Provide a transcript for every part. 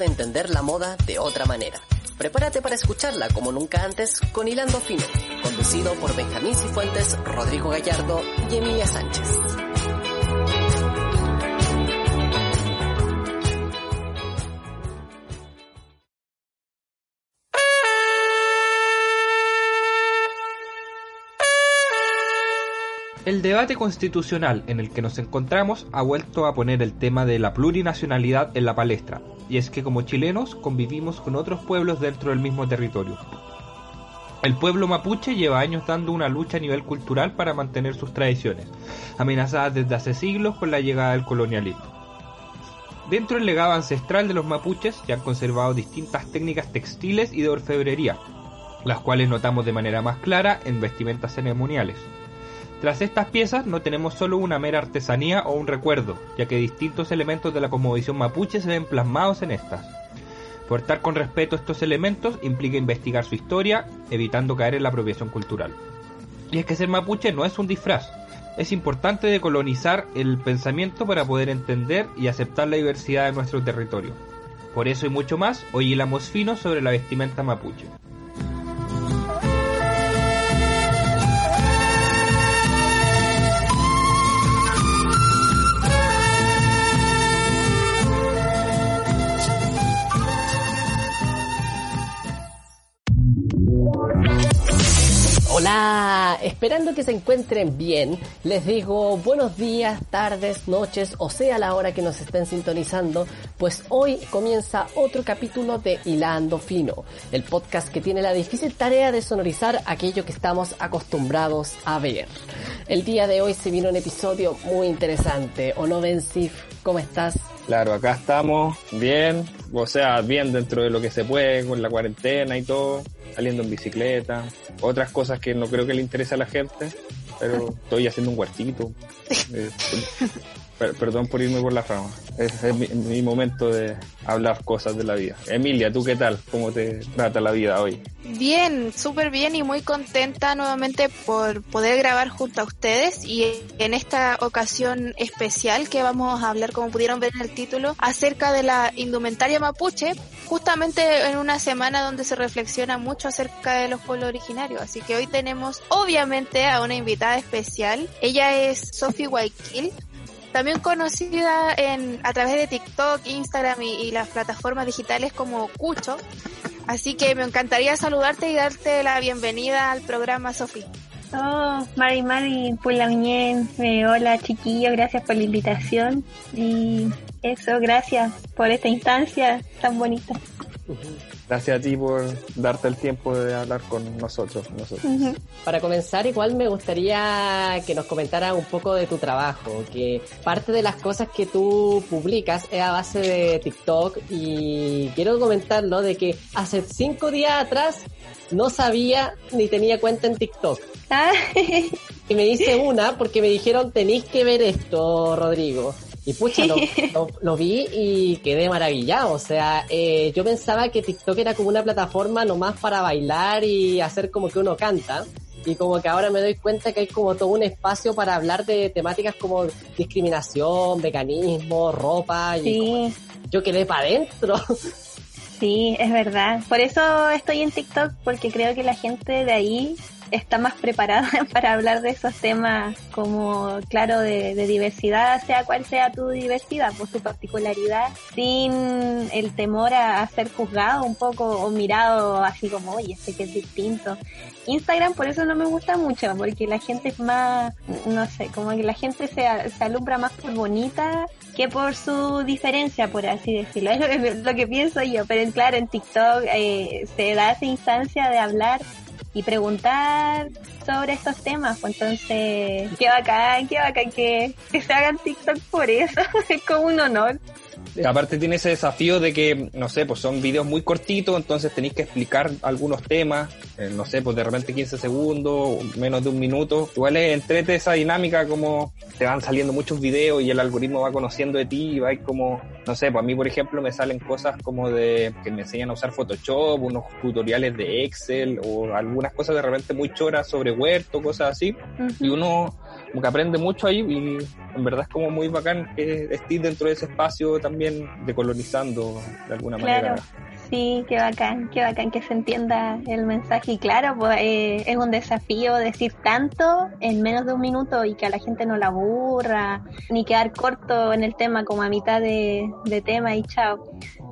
de entender la moda de otra manera. Prepárate para escucharla como nunca antes con Hilando Fino, conducido por Benjamín Cifuentes, Rodrigo Gallardo y Emilia Sánchez. El debate constitucional en el que nos encontramos ha vuelto a poner el tema de la plurinacionalidad en la palestra, y es que como chilenos convivimos con otros pueblos dentro del mismo territorio. El pueblo mapuche lleva años dando una lucha a nivel cultural para mantener sus tradiciones, amenazadas desde hace siglos con la llegada del colonialismo. Dentro del legado ancestral de los mapuches se han conservado distintas técnicas textiles y de orfebrería, las cuales notamos de manera más clara en vestimentas ceremoniales. Tras estas piezas no tenemos solo una mera artesanía o un recuerdo, ya que distintos elementos de la cosmovisión mapuche se ven plasmados en estas. Portar con respeto estos elementos implica investigar su historia, evitando caer en la apropiación cultural. Y es que ser mapuche no es un disfraz. Es importante decolonizar el pensamiento para poder entender y aceptar la diversidad de nuestro territorio. Por eso y mucho más, hoy hilamos fino sobre la vestimenta mapuche. Hola, esperando que se encuentren bien, les digo buenos días, tardes, noches, o sea la hora que nos estén sintonizando, pues hoy comienza otro capítulo de Hilando Fino, el podcast que tiene la difícil tarea de sonorizar aquello que estamos acostumbrados a ver. El día de hoy se vino un episodio muy interesante, ¿o no, Ben Sif? ¿Cómo estás? Claro, acá estamos bien, o sea, bien dentro de lo que se puede con la cuarentena y todo, saliendo en bicicleta, otras cosas que no creo que le interese a la gente, pero estoy haciendo un huertito. Perdón por irme por la fama. Es, es mi, momento de hablar cosas de la vida. Emilia, ¿tú qué tal? ¿Cómo te trata la vida hoy? Bien, súper bien y muy contenta nuevamente por poder grabar junto a ustedes y en esta ocasión especial que vamos a hablar, como pudieron ver en el título, acerca de la indumentaria mapuche, justamente en una semana donde se reflexiona mucho acerca de los pueblos originarios. Así que hoy tenemos obviamente a una invitada especial. Ella es Sophie Waikil, también conocida en, a través de TikTok, Instagram y, las plataformas digitales como Cucho. Así que me encantaría saludarte y darte la bienvenida al programa, Sofi. Oh, Mari Mari, pues la eh, hola chiquillo, gracias por la invitación y eso, gracias por esta instancia tan bonita. Gracias a ti por darte el tiempo de hablar con nosotros. nosotros. Para comenzar, igual me gustaría que nos comentara un poco de tu trabajo, que parte de las cosas que tú publicas es a base de TikTok y quiero comentarlo de que hace cinco días atrás no sabía ni tenía cuenta en TikTok. Ah. y me hice una porque me dijeron tenéis que ver esto, Rodrigo. Y pucha, lo, vi y quedé maravillado. O sea, eh, yo pensaba que TikTok era como una plataforma nomás para bailar y hacer como que uno canta. Y como que ahora me doy cuenta que hay como todo un espacio para hablar de temáticas como discriminación, veganismo, ropa. Y yo quedé para adentro. Sí, es verdad. Por eso estoy en TikTok, porque creo que la gente de ahí está más preparada para hablar de esos temas como, claro, de, diversidad, sea cual sea tu diversidad, pues tu particularidad, sin el temor a, ser juzgado un poco o mirado así como, oye, este que es distinto. Instagram por eso no me gusta mucho, porque la gente es más, no sé, como que la gente se, se alumbra más por bonita que por su diferencia, por así decirlo. Es lo, que pienso yo, pero claro, en TikTok eh, se da esa instancia de hablar y preguntar sobre estos temas. Pues entonces, qué bacán, qué bacán que, que se hagan TikTok por eso. es como un honor. Aparte tiene ese desafío de que, no sé, pues son videos muy cortitos, entonces tenéis que explicar algunos temas, eh, no sé, pues de repente 15 segundos, menos de un minuto. Igual es entrete esa dinámica como te van saliendo muchos videos y el algoritmo va conociendo de ti y va como, no sé, pues a mí por ejemplo me salen cosas como de que me enseñan a usar Photoshop, unos tutoriales de Excel o algunas cosas de repente muy choras sobre huerto, cosas así. Y uno como que aprende mucho ahí y en verdad es como muy bacán que estés dentro de ese espacio también decolonizando de alguna Claro. manera. Sí, qué bacán, qué bacán que se entienda el mensaje. Y claro, pues, eh, es un desafío decir tanto en menos de un minuto y que a la gente no la aburra, ni quedar corto en el tema como a mitad de, de tema y chao.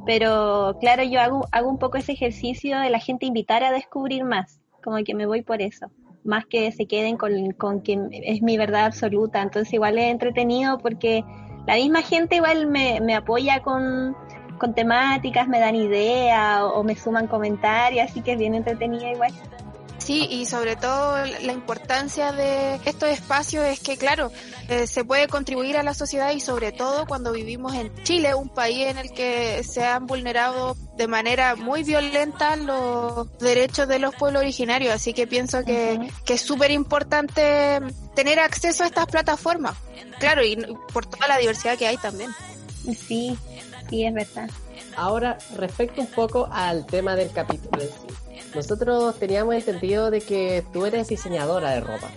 Pero claro, yo hago, hago un poco ese ejercicio de la gente invitar a descubrir más, como que me voy por eso. Más que se queden con, con que es mi verdad absoluta. Entonces igual es entretenido porque la misma gente igual me, me apoya con, con temáticas, me dan ideas o, o me suman comentarios, así que es bien entretenida igual. Sí, y sobre todo la importancia de estos espacios es que, claro, eh, se puede contribuir a la sociedad y sobre todo cuando vivimos en Chile, un país en el que se han vulnerado de manera muy violenta los derechos de los pueblos originarios. Así que pienso que, que es súper importante tener acceso a estas plataformas. Claro, y por toda la diversidad que hay también. Sí, sí, es verdad. Ahora, respecto un poco al tema del capítulo en sí. Nosotros teníamos entendido de que tú eres diseñadora de ropa.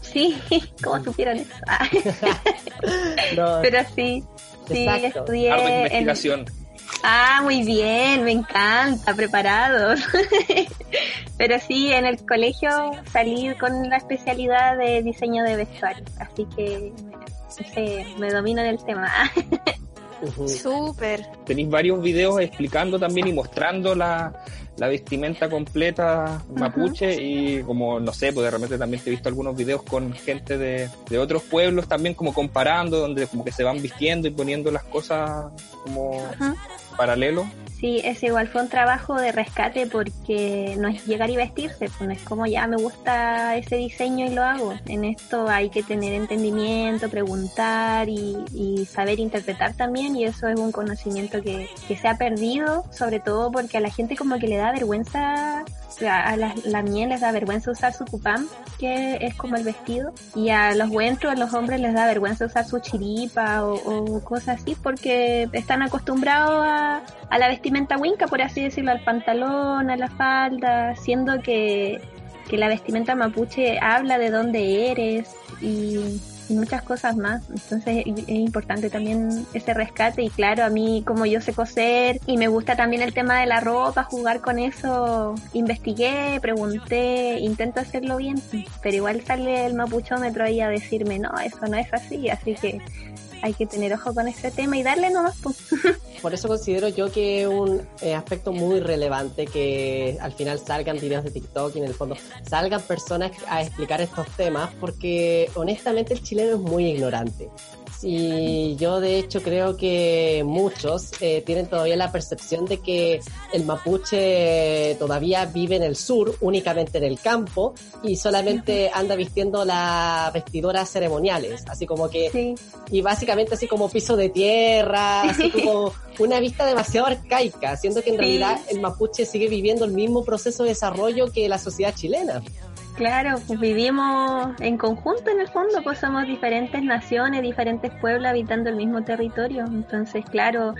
Sí, como supieron eso. No, pero sí, sí, Exacto. estudié en... investigación. Ah, muy bien, me encanta, preparados. Pero sí, en el colegio salí con la especialidad de diseño de vestuario, así que me domino en el tema. ujú. Súper. Tenéis varios videos explicando también y mostrando la, la vestimenta completa mapuche y como, no sé, pues de repente también te he visto algunos videos con gente de, de otros pueblos también como comparando, donde como que se van vistiendo y poniendo las cosas como Ajá. paralelo. Sí, ese igual fue un trabajo de rescate porque no es llegar y vestirse, pues no es como ya me gusta ese diseño y lo hago. En esto hay que tener entendimiento, preguntar y, y saber interpretar también y eso es un conocimiento que, que se ha perdido, sobre todo porque a la gente como que le da vergüenza, a la, la miel les da vergüenza usar su cupán, que es como el vestido, y a los huentros, a los hombres les da vergüenza usar su chiripa o, o cosas así porque están acostumbrados a, a la vestimenta winca, por así decirlo, al pantalón, a la falda, siendo que, que la vestimenta mapuche habla de dónde eres y, y muchas cosas más. Entonces es importante también ese rescate y claro, a mí como yo sé coser y me gusta también el tema de la ropa, jugar con eso, investigué, pregunté, intento hacerlo bien, pero igual sale el mapuchómetro ahí a decirme, no, eso no es así, así que hay que tener ojo con ese tema y darle nomás. Por eso considero yo que es un eh, aspecto muy relevante que al final salgan videos de TikTok y en el fondo salgan personas a explicar estos temas porque honestamente el chileno es muy ignorante. Y yo de hecho creo que muchos eh, tienen todavía la percepción de que el mapuche todavía vive en el sur, únicamente en el campo y solamente anda vistiendo las vestidoras ceremoniales, así como que Sí. y básicamente así como piso de tierra, así como una vista demasiado arcaica, siendo que en realidad el mapuche sigue viviendo el mismo proceso de desarrollo que la sociedad chilena. Claro, pues vivimos en conjunto en el fondo, pues somos diferentes naciones, diferentes pueblos habitando el mismo territorio. Entonces, claro,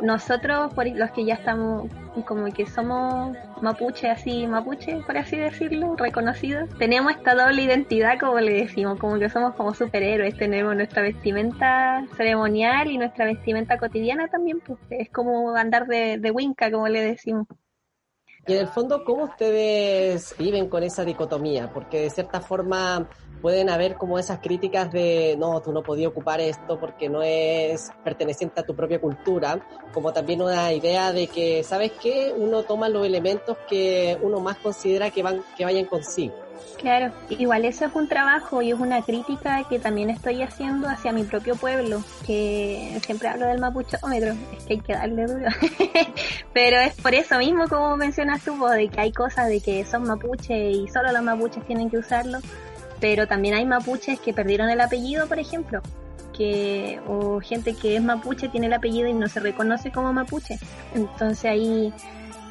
nosotros, por los que ya estamos, como que somos mapuche, así, mapuche, por así decirlo, reconocidos, tenemos esta doble identidad, como le decimos, como que somos como superhéroes, tenemos nuestra vestimenta ceremonial y nuestra vestimenta cotidiana también, pues es como andar de, de winca, como le decimos. Y en el fondo, ¿cómo ustedes viven con esa dicotomía? Porque de cierta forma pueden haber como esas críticas de, no, tú no podías ocupar esto porque no es perteneciente a tu propia cultura, como también una idea de que, ¿sabes qué? Uno toma los elementos que uno más considera que, van, que vayan consigo. Claro, igual eso es un trabajo y es una crítica que también estoy haciendo hacia mi propio pueblo, que siempre hablo del mapuchómetro, es que hay que darle duro. Pero es por eso mismo, como mencionas tú, de que hay cosas de que son mapuche y solo los mapuches tienen que usarlo, pero también hay mapuches que perdieron el apellido, por ejemplo, que o gente que es mapuche tiene el apellido y no se reconoce como mapuche. Entonces ahí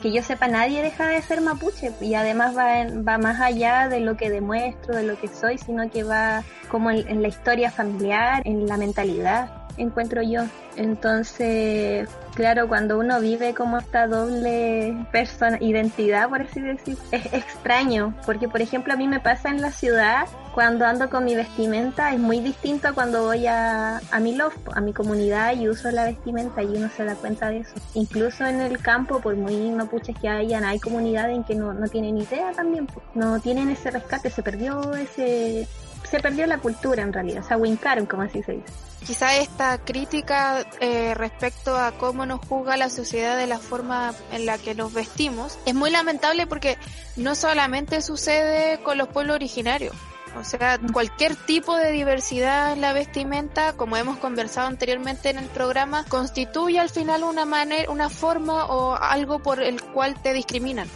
que yo sepa, nadie deja de ser mapuche y además va, en- va más allá de lo que demuestro, de lo que soy, sino que va como en, en la historia familiar, en la mentalidad. Encuentro yo. Entonces, claro, cuando uno vive como esta doble persona, identidad, por así decir, es extraño, porque por ejemplo a mí me pasa en la ciudad, cuando ando con mi vestimenta, es muy distinto a cuando voy a, a mi loft, a mi comunidad y uso la vestimenta y uno se da cuenta de eso. Incluso en el campo, por muy mapuches que hayan, hay comunidades en que no, no tienen idea también, no tienen ese rescate, se perdió ese, se perdió la cultura en realidad, o sea, wincaron como así se dice. Quizá esta crítica eh, respecto a cómo nos juzga la sociedad de la forma en la que nos vestimos es muy lamentable porque no solamente sucede con los pueblos originarios. O sea, cualquier tipo de diversidad en la vestimenta, como hemos conversado anteriormente en el programa, constituye al final una manera, una forma o algo por el cual te discriminan.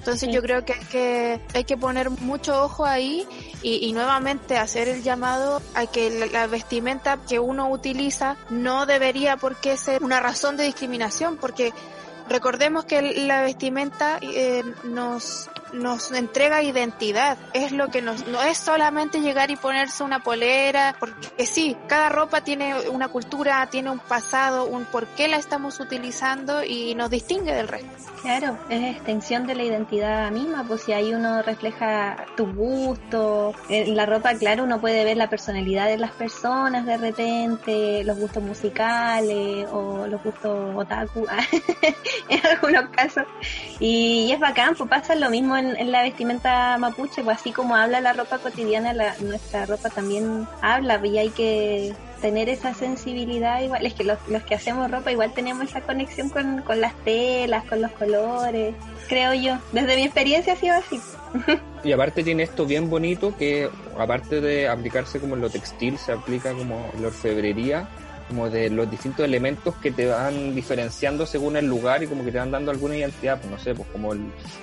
Entonces yo creo que hay que, hay que poner mucho ojo ahí y, y nuevamente hacer el llamado a que la, la, vestimenta que uno utiliza no debería por qué ser una razón de discriminación, porque recordemos que la vestimenta eh, nos nos entrega identidad, es lo que nos, no es solamente llegar y ponerse una polera, porque sí, cada ropa tiene una cultura, tiene un pasado, un por qué la estamos utilizando y nos distingue del resto. Claro, es extensión de la identidad misma, pues si ahí uno refleja tu gusto, en la ropa, claro, uno puede ver la personalidad de las personas de repente, los gustos musicales o los gustos otaku, en algunos casos, y, es bacán, pues pasa lo mismo en, en, la vestimenta mapuche, pues así como habla la ropa cotidiana, la, nuestra ropa también habla, y hay que tener esa sensibilidad igual, es que los, los que hacemos ropa igual tenemos esa conexión con, con las telas, con los colores, creo yo, desde mi experiencia ha sido así. Y aparte tiene esto bien bonito que aparte de aplicarse como en lo textil, se aplica como en la orfebrería, como de los distintos elementos que te van diferenciando según el lugar y como que te van dando alguna identidad, pues no sé, pues como el,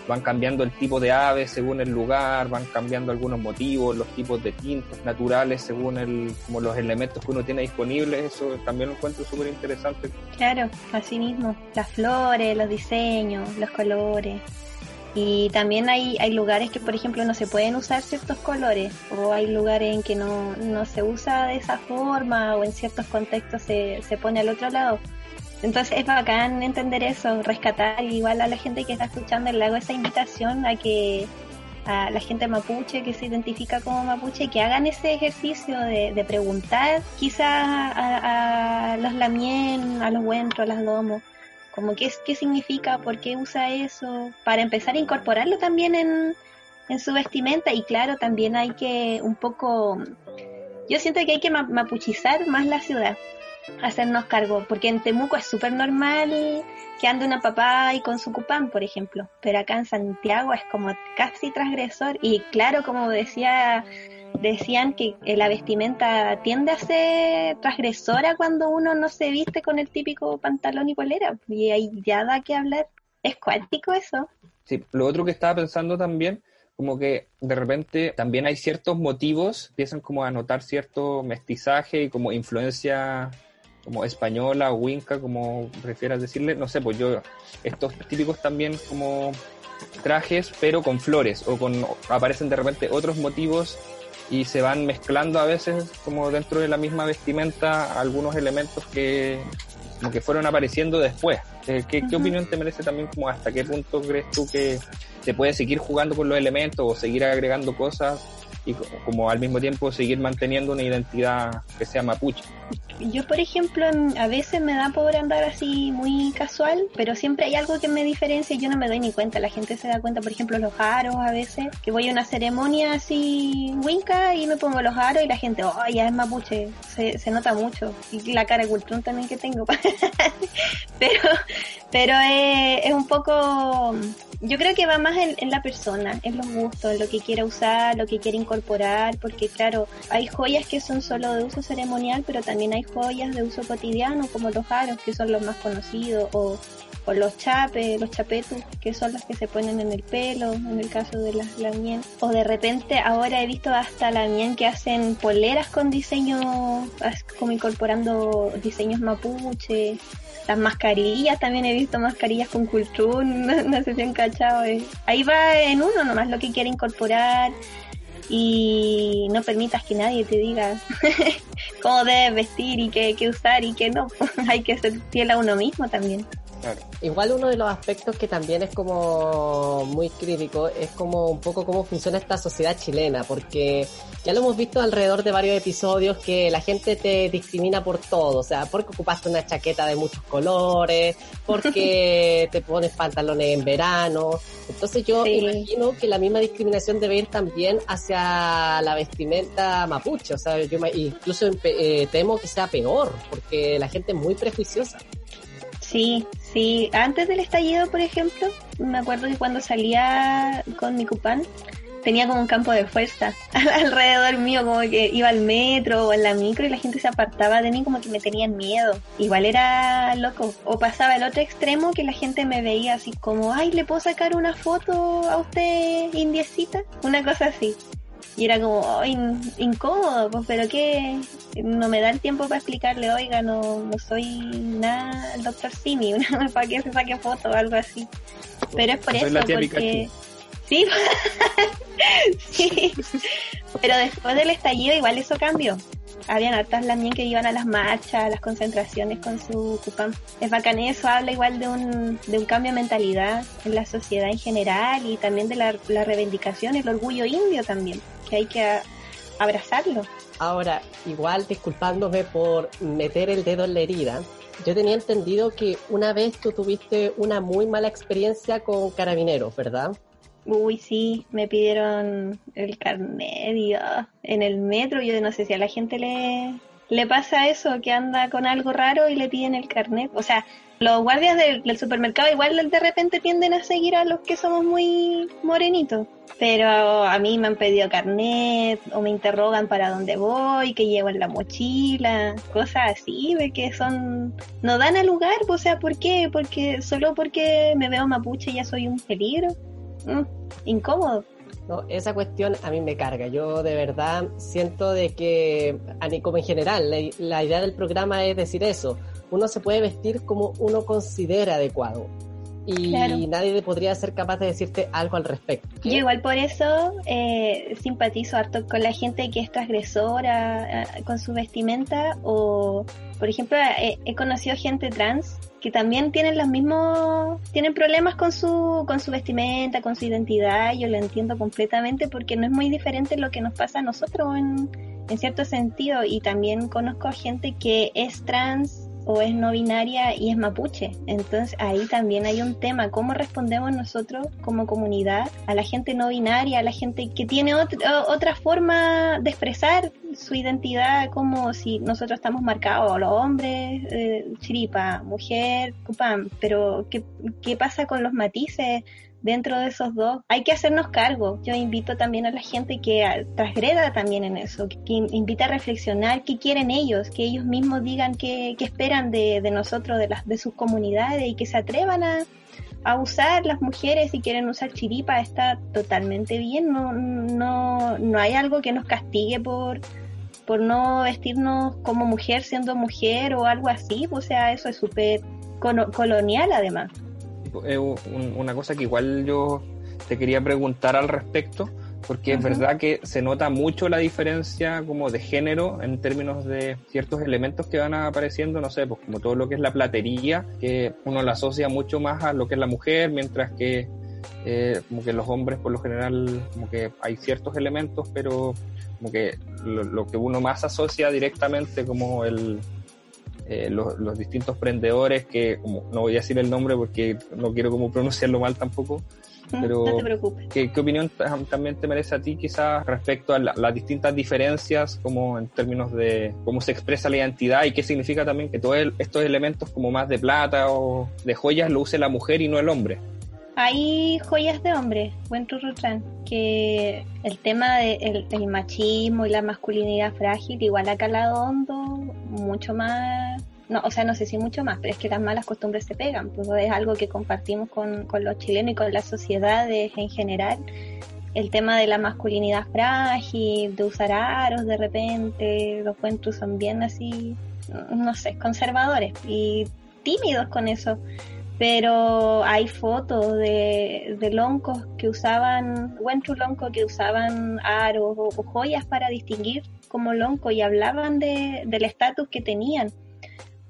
van cambiando el tipo de ave según el lugar, van cambiando algunos motivos, los tipos de tintos naturales según el, como los elementos que uno tiene disponibles, eso también lo encuentro súper interesante. Claro, así mismo, las flores, los diseños, los colores. Y también hay, hay lugares que, por ejemplo, no se pueden usar ciertos colores, o hay lugares en que no, no se usa de esa forma, o en ciertos contextos se, se pone al otro lado. Entonces es bacán entender eso, rescatar igual a la gente que está escuchando, le hago esa invitación a que a la gente mapuche que se identifica como mapuche que hagan ese ejercicio de, de preguntar quizás a, los lamien, a los huentros, a las domos, como qué, qué significa, por qué usa eso, para empezar a incorporarlo también en, en su vestimenta. Y claro, también hay que un poco, yo siento que hay que mapuchizar más la ciudad, hacernos cargo, porque en Temuco es súper normal que ande una papá y con su cupán, por ejemplo, pero acá en Santiago es como casi transgresor. Y claro, como decía decían que la vestimenta tiende a ser transgresora cuando uno no se viste con el típico pantalón y polera. Y ahí ya da que hablar. Es cuántico eso. Sí, lo otro que estaba pensando también, como que de repente también hay ciertos motivos, empiezan como a notar cierto mestizaje y como influencia como española o winca, como prefieras decirle, no sé, pues yo, estos típicos también como trajes, pero con flores, o con aparecen de repente otros motivos y se van mezclando a veces como dentro de la misma vestimenta algunos elementos que como que fueron apareciendo después. ¿Qué, qué, uh -huh. opinión te merece también como hasta qué punto crees tú que se puede seguir jugando con los elementos o seguir agregando cosas y como al mismo tiempo seguir manteniendo una identidad que sea mapuche. Yo, por ejemplo, a veces me da por andar así muy casual, pero siempre hay algo que me diferencia y yo no me doy ni cuenta. La gente se da cuenta, por ejemplo, los aros a veces, que voy a una ceremonia así winca y me pongo los aros y la gente, oh, ya es mapuche, se, se nota mucho. Y la cara cultrón también que tengo. pero pero es, es un poco yo creo que va más en, en, la persona, en los gustos, en lo que quiera usar, lo que quiere incorporar, porque claro, hay joyas que son solo de uso ceremonial, pero también hay joyas de uso cotidiano, como los aros, que son los más conocidos, o, los chapes, los chapetus, que son los que se ponen en el pelo, en el caso de las lamien. O de repente ahora he visto hasta lamien que hacen poleras con diseño, como incorporando diseños mapuche, las mascarillas, también he visto mascarillas con no, no sé si han cachado. Eh. Ahí va en uno nomás lo que quiere incorporar y no permitas que nadie te diga cómo debes vestir y qué, qué usar y qué no. Hay que ser fiel a uno mismo también. Igual uno de los aspectos que también es como muy crítico es como un poco cómo funciona esta sociedad chilena, porque ya lo hemos visto alrededor de varios episodios que la gente te discrimina por todo, o sea, porque ocupaste una chaqueta de muchos colores, porque te pones pantalones en verano. Entonces yo imagino que la misma discriminación debe ir también hacia la vestimenta mapuche, o sea, yo incluso eh, temo que sea peor, porque la gente es muy prejuiciosa. Sí, sí. Antes del estallido, por ejemplo, me acuerdo que cuando salía con mi cupán, tenía como un campo de fuerza alrededor mío, como que iba al metro o en la micro y la gente se apartaba de mí como que me tenían miedo. Igual era loco. O pasaba el otro extremo que la gente me veía así como, ay, ¿le puedo sacar una foto a usted, indiecita? Una cosa así. Y era como incómodo, pues, pero que no me da el tiempo para explicarle, oiga, no, no soy nada el doctor Simi, para que se saque foto o algo así. Pero es por eso, porque... Sí, sí, pero después del estallido igual eso cambió. Habían hartas también que iban a las marchas, a las concentraciones con su cupán. Es bacán eso, habla igual de un, de un cambio de mentalidad en la sociedad en general y también de la, la reivindicación, el orgullo indio también que hay que abrazarlo. Ahora, igual disculpándome por meter el dedo en la herida, yo tenía entendido que una vez tú tuviste una muy mala experiencia con carabineros, ¿verdad? Uy, sí, me pidieron el carnet ah, en el metro. Yo no sé si a la gente le, le pasa eso, que anda con algo raro y le piden el carnet. O sea, los guardias del, supermercado igual de repente tienden a seguir a los que somos muy morenitos. Pero a mí me han pedido carnet o me interrogan para dónde voy, que llevo en la mochila, cosas así, de que son... No dan al lugar, o sea, ¿por qué? Porque solo porque me veo mapuche ya soy un peligro. Mm, incómodo. No, esa cuestión a mí me carga. Yo de verdad siento de que, como en general, la, idea del programa es decir eso. Uno se puede vestir como uno considera adecuado y nadie podría ser capaz de decirte algo al respecto. Yo igual por eso eh, simpatizo harto con la gente que es transgresora eh, con su vestimenta o, por ejemplo, he conocido gente trans que también tienen los mismos, tienen problemas con su, con su vestimenta, con su identidad, yo lo entiendo completamente porque no es muy diferente lo que nos pasa a nosotros en, en cierto sentido y también conozco a gente que es trans o es no binaria y es mapuche. Entonces ahí también hay un tema, cómo respondemos nosotros como comunidad a la gente no binaria, a la gente que tiene otra forma de expresar su identidad, como si nosotros estamos marcados, los hombres, eh, chiripa, mujer, cupán, pero ¿qué, ¿qué pasa con los matices? Dentro de esos dos. Hay que hacernos cargo. Yo invito también a la gente que transgreda también en eso, que, invita a reflexionar qué quieren ellos, que ellos mismos digan qué, esperan de, nosotros, de, las, de sus comunidades y que se atrevan a, usar las mujeres si quieren usar chiripa está totalmente bien. No, no, no hay algo que nos castigue por por no vestirnos como mujer siendo mujer o algo así, o sea, eso es súper colonial además es una cosa que igual yo te quería preguntar al respecto, porque es verdad que se nota mucho la diferencia como de género en términos de ciertos elementos que van apareciendo, no sé, pues como todo lo que es la platería, que uno la asocia mucho más a lo que es la mujer, mientras que eh, como que los hombres por lo general como que hay ciertos elementos, pero como que lo que uno más asocia directamente como el, eh, los, distintos prendedores que, como, no voy a decir el nombre porque no quiero como pronunciarlo mal tampoco, pero ¿qué, opinión también te merece a ti quizás respecto a las distintas diferencias como en términos de cómo se expresa la identidad y qué significa también que todos estos elementos como más de plata o de joyas lo use la mujer y no el hombre? Hay joyas de hombre, buen turrutrán, que el tema del de machismo y la masculinidad frágil igual ha calado hondo mucho más, no, o sea, no sé si mucho más, pero es que las malas costumbres se pegan, pues es algo que compartimos con, con los chilenos y con las sociedades en general. El tema de la masculinidad frágil, de usar aros de repente, los cuentos son bien así, no sé, conservadores y tímidos con eso pero hay fotos de, de loncos que usaban, Wentru lonco que usaban aros o, joyas para distinguir como lonco y hablaban de, del estatus que tenían.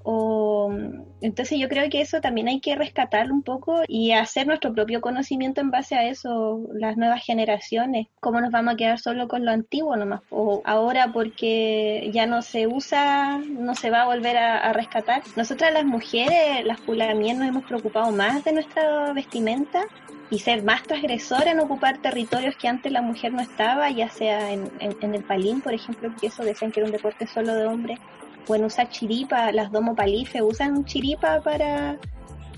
O, entonces yo creo que eso también hay que rescatar un poco y hacer nuestro propio conocimiento en base a eso, las nuevas generaciones, cómo nos vamos a quedar solo con lo antiguo nomás, o ahora porque ya no se usa, no se va a volver a, rescatar. Nosotras las mujeres, las pulamías nos hemos preocupado más de nuestra vestimenta y ser más transgresora en ocupar territorios que antes la mujer no estaba, ya sea en, en el palín, por ejemplo, que eso decían que era un deporte solo de hombres, pueden usar chiripa, las domo palife usan chiripa para,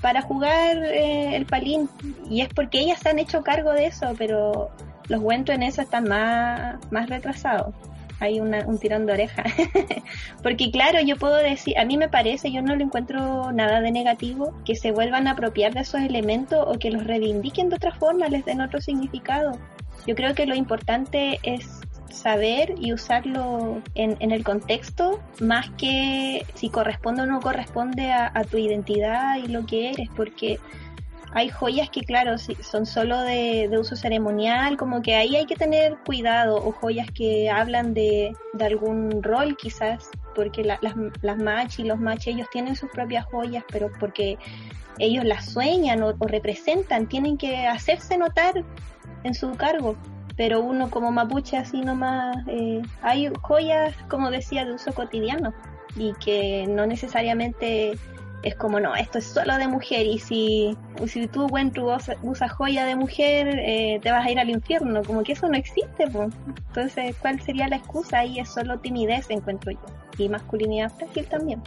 para jugar eh, el palín y es porque ellas se han hecho cargo de eso, pero los huentos en eso están más, más retrasados. Hay una, un tirón de oreja. porque claro, yo puedo decir, a mí me parece, yo no le encuentro nada de negativo, que se vuelvan a apropiar de esos elementos o que los reivindiquen de otra forma, les den otro significado. Yo creo que lo importante es saber y usarlo en, en, el contexto más que si corresponde o no corresponde a, tu identidad y lo que eres, porque hay joyas que, claro, son solo de, uso ceremonial, como que ahí hay que tener cuidado, o joyas que hablan de, de algún rol quizás, porque las, las mach y los mach ellos tienen sus propias joyas, pero porque ellos las sueñan o representan, tienen que hacerse notar en su cargo pero uno como mapuche así nomás, eh, hay joyas, como decía, de uso cotidiano y que no necesariamente es como, no, esto es solo de mujer y si, si tú, bueno, tú usas joya de mujer, eh, te vas a ir al infierno, como que eso no existe, pues. Entonces, ¿cuál sería la excusa? Ahí es solo timidez, encuentro yo, y masculinidad frágil también.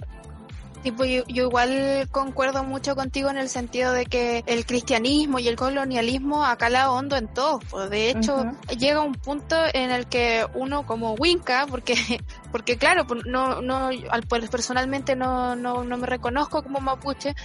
Tipo, yo, igual concuerdo mucho contigo en el sentido de que el cristianismo y el colonialismo acá la hondo en todo. Pues de hecho, llega un punto en el que uno como Winca, porque, porque claro, pues, no, no, pues personalmente no, no, no me reconozco como mapuche,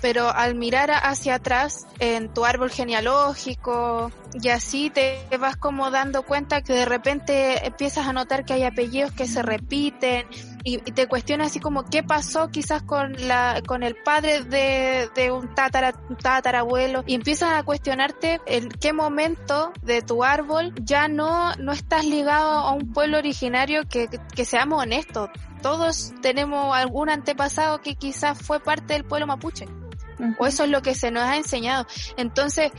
pero al mirar hacia atrás en tu árbol genealógico y así te vas como dando cuenta que de repente empiezas a notar que hay apellidos que se repiten y, te cuestionas así como qué pasó quizás con la con el padre de, de un tatara, tatarabuelo y empiezas a cuestionarte en qué momento de tu árbol ya no no estás ligado a un pueblo originario que, que seamos honestos. Todos tenemos algún antepasado que quizás fue parte del pueblo mapuche o eso es lo que se nos ha enseñado. Entonces,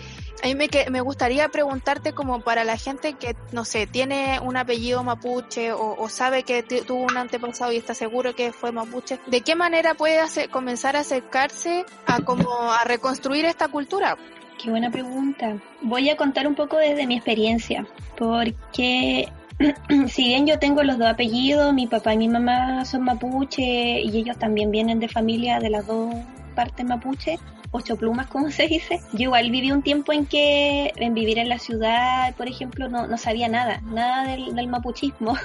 a mí me, me gustaría preguntarte como para la gente que, no sé, tiene un apellido mapuche o, sabe que tuvo un antepasado y está seguro que fue mapuche, ¿de qué manera puede comenzar a acercarse a como a reconstruir esta cultura? Qué buena pregunta. Voy a contar un poco desde mi experiencia, porque si bien yo tengo los dos apellidos, mi papá y mi mamá son mapuche y ellos también vienen de familia de las dos parte mapuche, ocho plumas, como se dice. Yo igual viví un tiempo en que en vivir en la ciudad, por ejemplo, no, no sabía nada, nada del, del mapuchismo,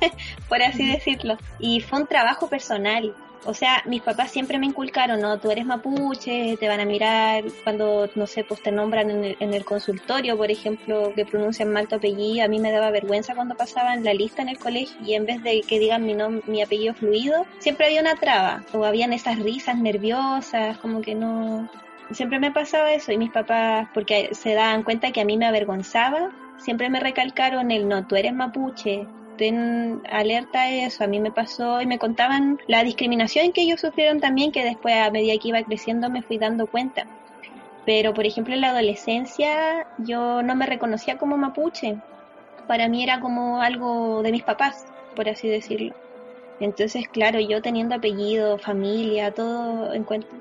por así decirlo. Y fue un trabajo personal. O sea, mis papás siempre me inculcaron, no, tú eres mapuche, te van a mirar cuando, no sé, pues te nombran en el, en el consultorio, por ejemplo, que pronuncian mal tu apellido. A mí me daba vergüenza cuando pasaban la lista en el colegio y en vez de que digan mi, mi apellido fluido, siempre había una traba o habían esas risas nerviosas, como que no... Siempre me pasaba eso. Y mis papás, porque se daban cuenta que a mí me avergonzaba, siempre me recalcaron el no, tú eres mapuche, ten alerta a eso. A mí me pasó y me contaban la discriminación que ellos sufrieron también, que después a medida que iba creciendo me fui dando cuenta. Pero, por ejemplo, en la adolescencia yo no me reconocía como mapuche. Para mí era como algo de mis papás, por así decirlo. Entonces, claro, yo teniendo apellido, familia, todo,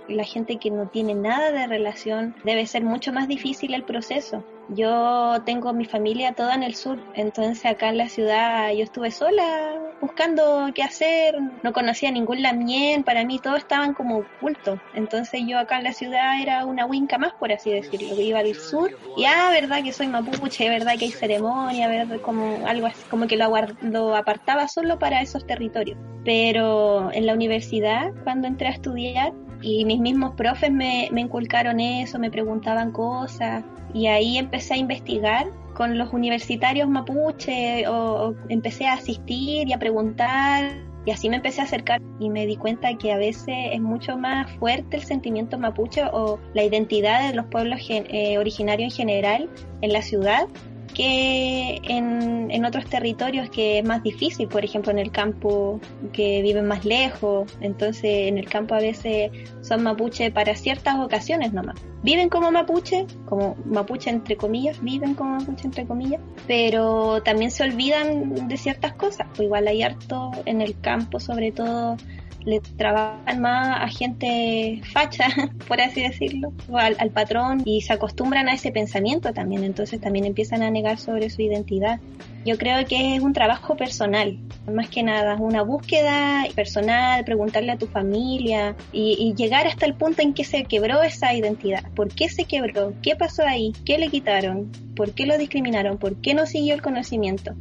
la gente que no tiene nada de relación, debe ser mucho más difícil el proceso. Yo tengo mi familia toda en el sur, entonces acá en la ciudad yo estuve sola buscando qué hacer, no conocía ningún lamien, para mí todos estaban como ocultos. Entonces yo acá en la ciudad era una winca más, por así decirlo, que iba al sur y ah, verdad que soy mapuche, verdad que hay ceremonia, verdad como algo como que lo, lo apartaba solo para esos territorios. Pero en la universidad, cuando entré a estudiar, y mis mismos profes me, me inculcaron eso, me preguntaban cosas, y ahí empecé a investigar con los universitarios mapuche o, empecé a asistir y a preguntar y así me empecé a acercar y me di cuenta que a veces es mucho más fuerte el sentimiento mapuche o la identidad de los pueblos eh, originarios en general en la ciudad que en, en otros territorios que es más difícil, por ejemplo en el campo que viven más lejos, entonces en el campo a veces son mapuche para ciertas ocasiones nomás. Viven como mapuche, como mapuche entre comillas, viven como mapuche entre comillas, pero también se olvidan de ciertas cosas, pues igual hay harto en el campo sobre todo le trabajan más a gente facha, por así decirlo, o al, patrón, y se acostumbran a ese pensamiento también, entonces también empiezan a negar sobre su identidad. Yo creo que es un trabajo personal, más que nada, una búsqueda personal, preguntarle a tu familia y, y llegar hasta el punto en que se quebró esa identidad. ¿Por qué se quebró? ¿Qué pasó ahí? ¿Qué le quitaron? ¿Por qué lo discriminaron? ¿Por qué no siguió el conocimiento?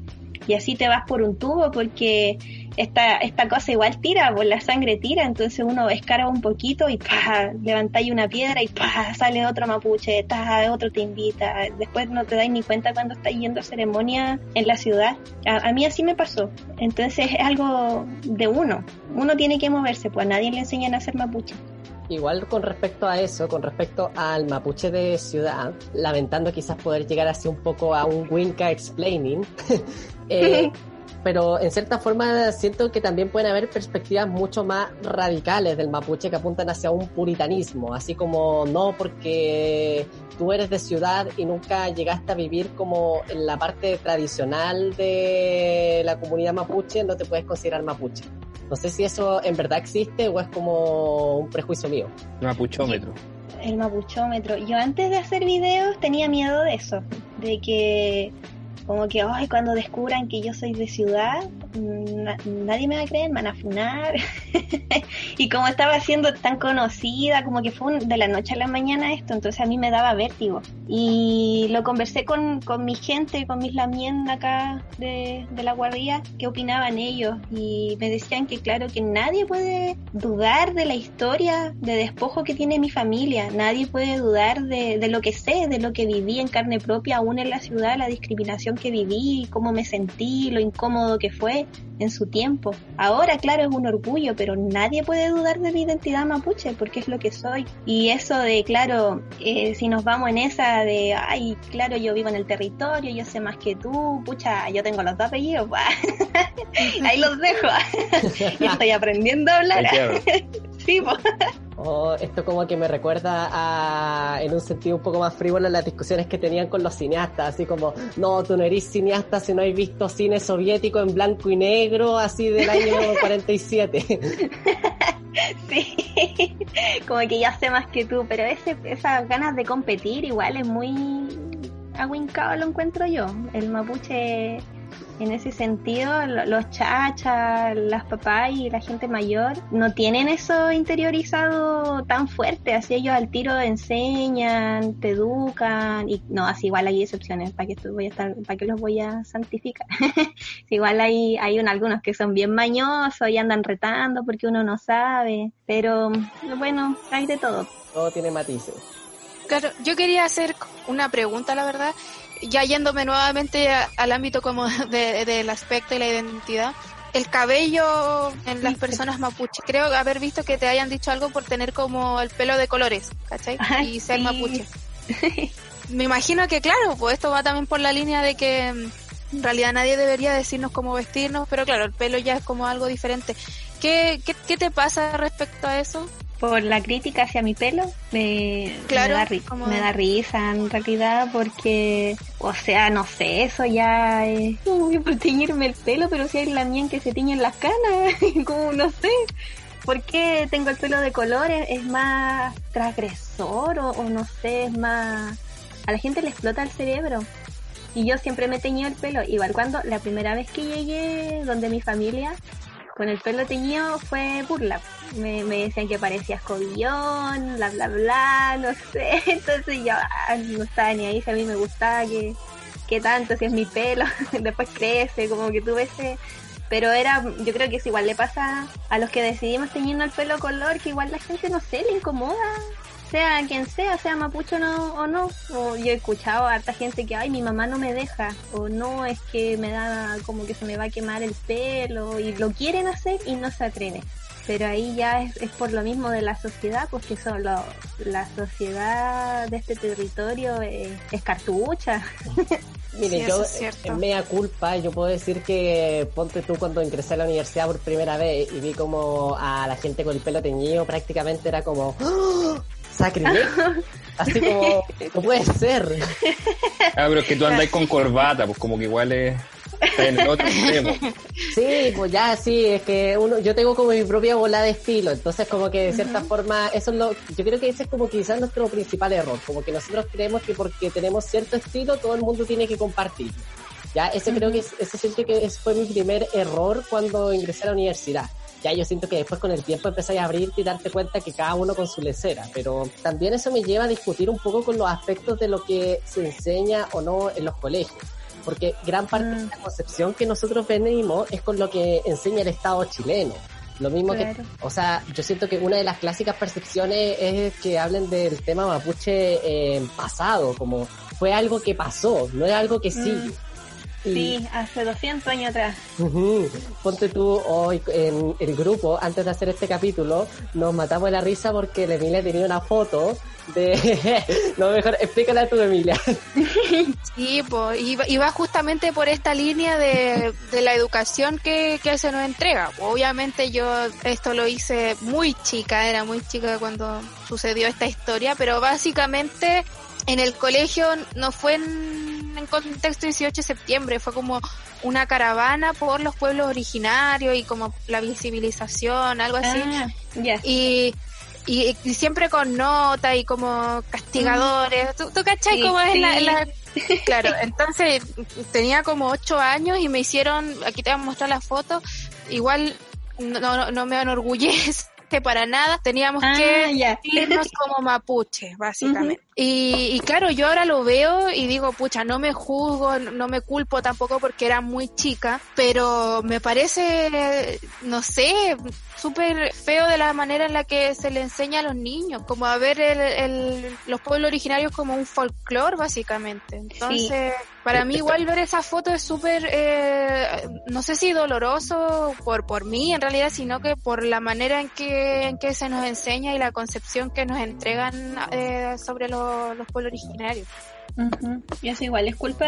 Y así te vas por un tubo porque esta, esta cosa igual tira, pues la sangre tira, entonces uno escarba un poquito y ¡pah! levantáis una piedra y ¡pah! sale otro mapuche, ¡pah! otro te invita, después no te dais ni cuenta cuando estás yendo a ceremonia en la ciudad. A, a, mí así me pasó, entonces es algo de uno, uno tiene que moverse, pues a nadie le enseñan a ser mapuche. Igual con respecto a eso, con respecto al mapuche de ciudad, lamentando quizás poder llegar así un poco a un Winca explaining, eh, pero en cierta forma siento que también pueden haber perspectivas mucho más radicales del mapuche que apuntan hacia un puritanismo, así como no porque tú eres de ciudad y nunca llegaste a vivir como en la parte tradicional de la comunidad mapuche, no te puedes considerar mapuche. No sé si eso en verdad existe o es como un prejuicio mío. Mapuchómetro. El mapuchómetro. Yo antes de hacer videos tenía miedo de eso, de que como que, ay, cuando descubran que yo soy de ciudad, na nadie me va a creer, me van a funar. y como estaba siendo tan conocida, como que fue un, de la noche a la mañana esto, entonces a mí me daba vértigo. Y lo conversé con, con mi gente, con mis lamien acá de, de la guardia, qué opinaban ellos. Y me decían que, claro, que nadie puede dudar de la historia de despojo que tiene mi familia, nadie puede dudar de, de lo que sé, de lo que viví en carne propia, aún en la ciudad, la discriminación que viví, cómo me sentí, lo incómodo que fue en su tiempo. Ahora, claro, es un orgullo, pero nadie puede dudar de mi identidad mapuche porque es lo que soy. Y eso de, claro, eh, si nos vamos en esa de, ay, claro, yo vivo en el territorio, yo sé más que tú, pucha, yo tengo los dos apellidos, ahí los dejo. estoy aprendiendo a hablar. sí, pues. Oh, esto como que me recuerda a, en un sentido un poco más frívolo, las discusiones que tenían con los cineastas, así como, no, tú no eres cineasta si no has visto cine soviético en blanco y negro, así del año 47. Sí, como que ya sé más que tú, pero ese, esas ganas de competir igual es muy aguincado lo encuentro yo. El mapuche en ese sentido, los chachas, las papás y la gente mayor no tienen eso interiorizado tan fuerte, así ellos al tiro enseñan, te educan y no, así igual hay excepciones, para que voy a estar, para que los voy a santificar. igual hay hay un, algunos que son bien mañosos y andan retando porque uno no sabe, pero bueno, hay de todo. Todo tiene matices. Claro, yo quería hacer una pregunta, la verdad, ya yéndome nuevamente a, al ámbito como de, del aspecto y la identidad, el cabello en las personas mapuche. Creo haber visto que te hayan dicho algo por tener como el pelo de colores, ¿cachai? y ser sí. mapuche. Me imagino que claro, pues esto va también por la línea de que en realidad nadie debería decirnos cómo vestirnos, pero claro, el pelo ya es como algo diferente. ¿Qué, qué, qué te pasa respecto a eso? Por la crítica hacia mi pelo me, claro, me, da, ri como... me da risa en realidad porque o sea no sé eso ya es por teñirme el pelo pero si hay la mía que se tiñen las canas como no sé ¿Por qué tengo el pelo de colores? ¿Es más transgresor o, o, no sé? ¿Es más... A la gente le explota el cerebro. Y yo siempre me teñido el pelo. Igual cuando la primera vez que llegué donde mi familia, con el pelo teñido fue burla. Me, me decían que parecía escobillón, bla, bla, bla, no sé. Entonces yo ah, no estaba ni ahí, si a mí me gustaba que, que tanto, si es mi pelo, después crece, como que tuve ese... Pero era, yo creo que es igual le pasa a los que decidimos teñirnos el pelo color, que igual la gente, no sé, le incomoda sea quien sea, sea mapucho no, o no. O yo he escuchado a harta gente que, ay, mi mamá no me deja, o no, es que me da como que se me va a quemar el pelo, y lo quieren hacer y no se atreven. Pero ahí ya es, es por lo mismo de la sociedad, porque solo la sociedad de este territorio es, es cartucha. Mire, Sí, yo en mea culpa, yo puedo decir que ponte tú cuando ingresé a la universidad por primera vez y vi como a la gente con el pelo teñido, prácticamente era como ¡Oh! Sacrilegio. Así como, no puede ser. Ah, pero es que tú andas con corbata, pues como que igual es en el otro extremo. Sí, pues ya sí, es que uno, yo tengo como mi propia bola de estilo, entonces como que de cierta forma, eso es lo, yo creo que ese es como quizás nuestro principal error, como que nosotros creemos que porque tenemos cierto estilo todo el mundo tiene que compartir. Ya, ese creo que es, ese siento que ese fue mi primer error cuando ingresé a la universidad. Ya yo siento que después con el tiempo empecé a abrirte y darte cuenta que cada uno con su lecera, pero también eso me lleva a discutir un poco con los aspectos de lo que se enseña o no en los colegios porque gran parte de la concepción que nosotros venimos es con lo que enseña el Estado chileno. Lo mismo Claro. que, o sea, yo siento que una de las clásicas percepciones es que hablen del tema mapuche eh, pasado, como fue algo que pasó, no es algo que sigue. Y- Sí, hace 200 años atrás. Ponte tú hoy en el grupo, antes de hacer este capítulo, nos matamos de la risa porque la Emilia tenía una foto de... no, mejor, explícala a tu Emilia. Sí, pues, y, va- y va justamente por esta línea de, de la educación que, que se nos entrega. Obviamente yo esto lo hice muy chica, era muy chica cuando sucedió esta historia, pero básicamente en el colegio no fue en, en contexto 18 de septiembre, fue como una caravana por los pueblos originarios y como la visibilización, algo así Ah, y, y, y siempre con nota y como castigadores. ¿Tú, tú cachai Sí, cómo es sí. la, la- Claro, entonces tenía como ocho años y me hicieron, aquí te voy a mostrar la foto, igual no, no, no me enorgullece para nada, teníamos Ah, que irnos como mapuche, básicamente. Y, y claro, yo ahora lo veo y digo, pucha, no me juzgo, no me culpo tampoco porque era muy chica, pero me parece, no sé, súper feo de la manera en la que se le enseña a los niños, como a ver el, el- los pueblos originarios como un folclore, básicamente. Entonces, para mí igual ver esa foto es súper, eh, no sé si doloroso por, por mí en realidad, sino que por la manera en que, en que se nos enseña y la concepción que nos entregan eh, sobre lo- los pueblos originarios. Ujú. Y eso igual es culpa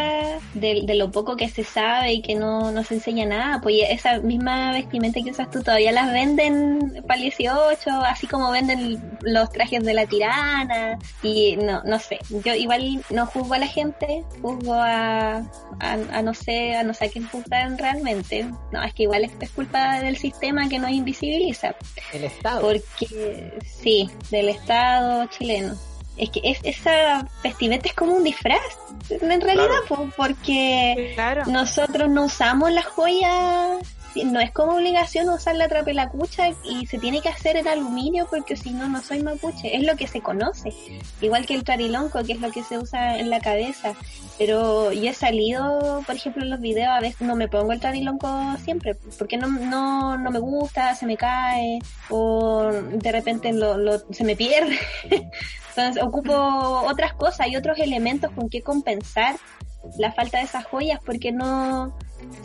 de, de lo poco que se sabe y que no, no se enseña nada. Pues esa misma vestimenta que usas tú todavía las venden para el 18, así como venden los trajes de la tirana. Y no, no sé. Yo igual no juzgo a la gente, juzgo a, a, a no sé, a no sé a quién juzgan realmente. No, es que igual es, es culpa del sistema que nos invisibiliza. El Estado. Porque, sí, del Estado chileno. Es que es, esa vestimenta es como un disfraz, en realidad, po, porque Claro. nosotros no usamos las joyas, no es como obligación usar la trapelacucha y se tiene que hacer en aluminio porque si no, no soy mapuche. Es lo que se conoce, igual que el tarilonco, que es lo que se usa en la cabeza. Pero yo he salido, por ejemplo, en los videos, a veces no me pongo el tarilonco siempre, porque no, no, no me gusta, se me cae, o de repente lo, lo- se me pierde. Entonces ocupo otras cosas y otros elementos con que compensar la falta de esas joyas, porque no,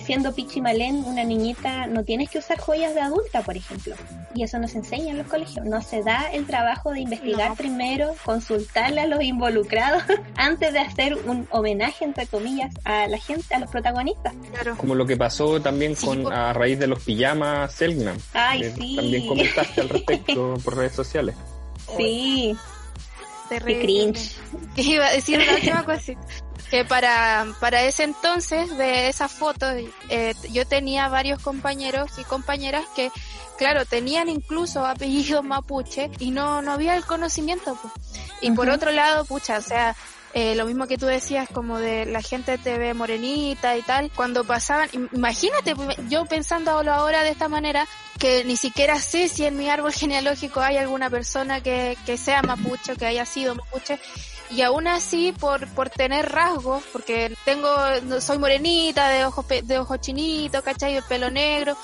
siendo Pichimalén, una niñita, no tienes que usar joyas de adulta, por ejemplo. Y eso no se enseña en los colegios. No se da el trabajo de investigar No. primero, consultarle a los involucrados antes de hacer un homenaje, entre comillas, a la gente, a los protagonistas. Claro. Como lo que pasó también Sí, con por- a raíz de los pijamas Selknam. Ay, que sí. También comentaste al respecto por redes sociales. Sí, qué Terrible. cringe. Iba a decir una última cosita. Que para, para ese entonces, de esa foto, eh, yo tenía varios compañeros y compañeras que, claro, tenían incluso apellidos mapuche y no, no había el conocimiento. pues. Y por otro lado, pucha, o sea, eh, lo mismo que tú decías, como de la gente te ve morenita y tal, cuando pasaban, im- imagínate, pues, yo pensándolo ahora de esta manera, que ni siquiera sé si en mi árbol genealógico hay alguna persona que, que sea mapuche, que haya sido mapuche, y aún así por, por tener rasgos, porque tengo, soy morenita, de ojos, de ojos chinitos, ¿cachai? El pelo negro.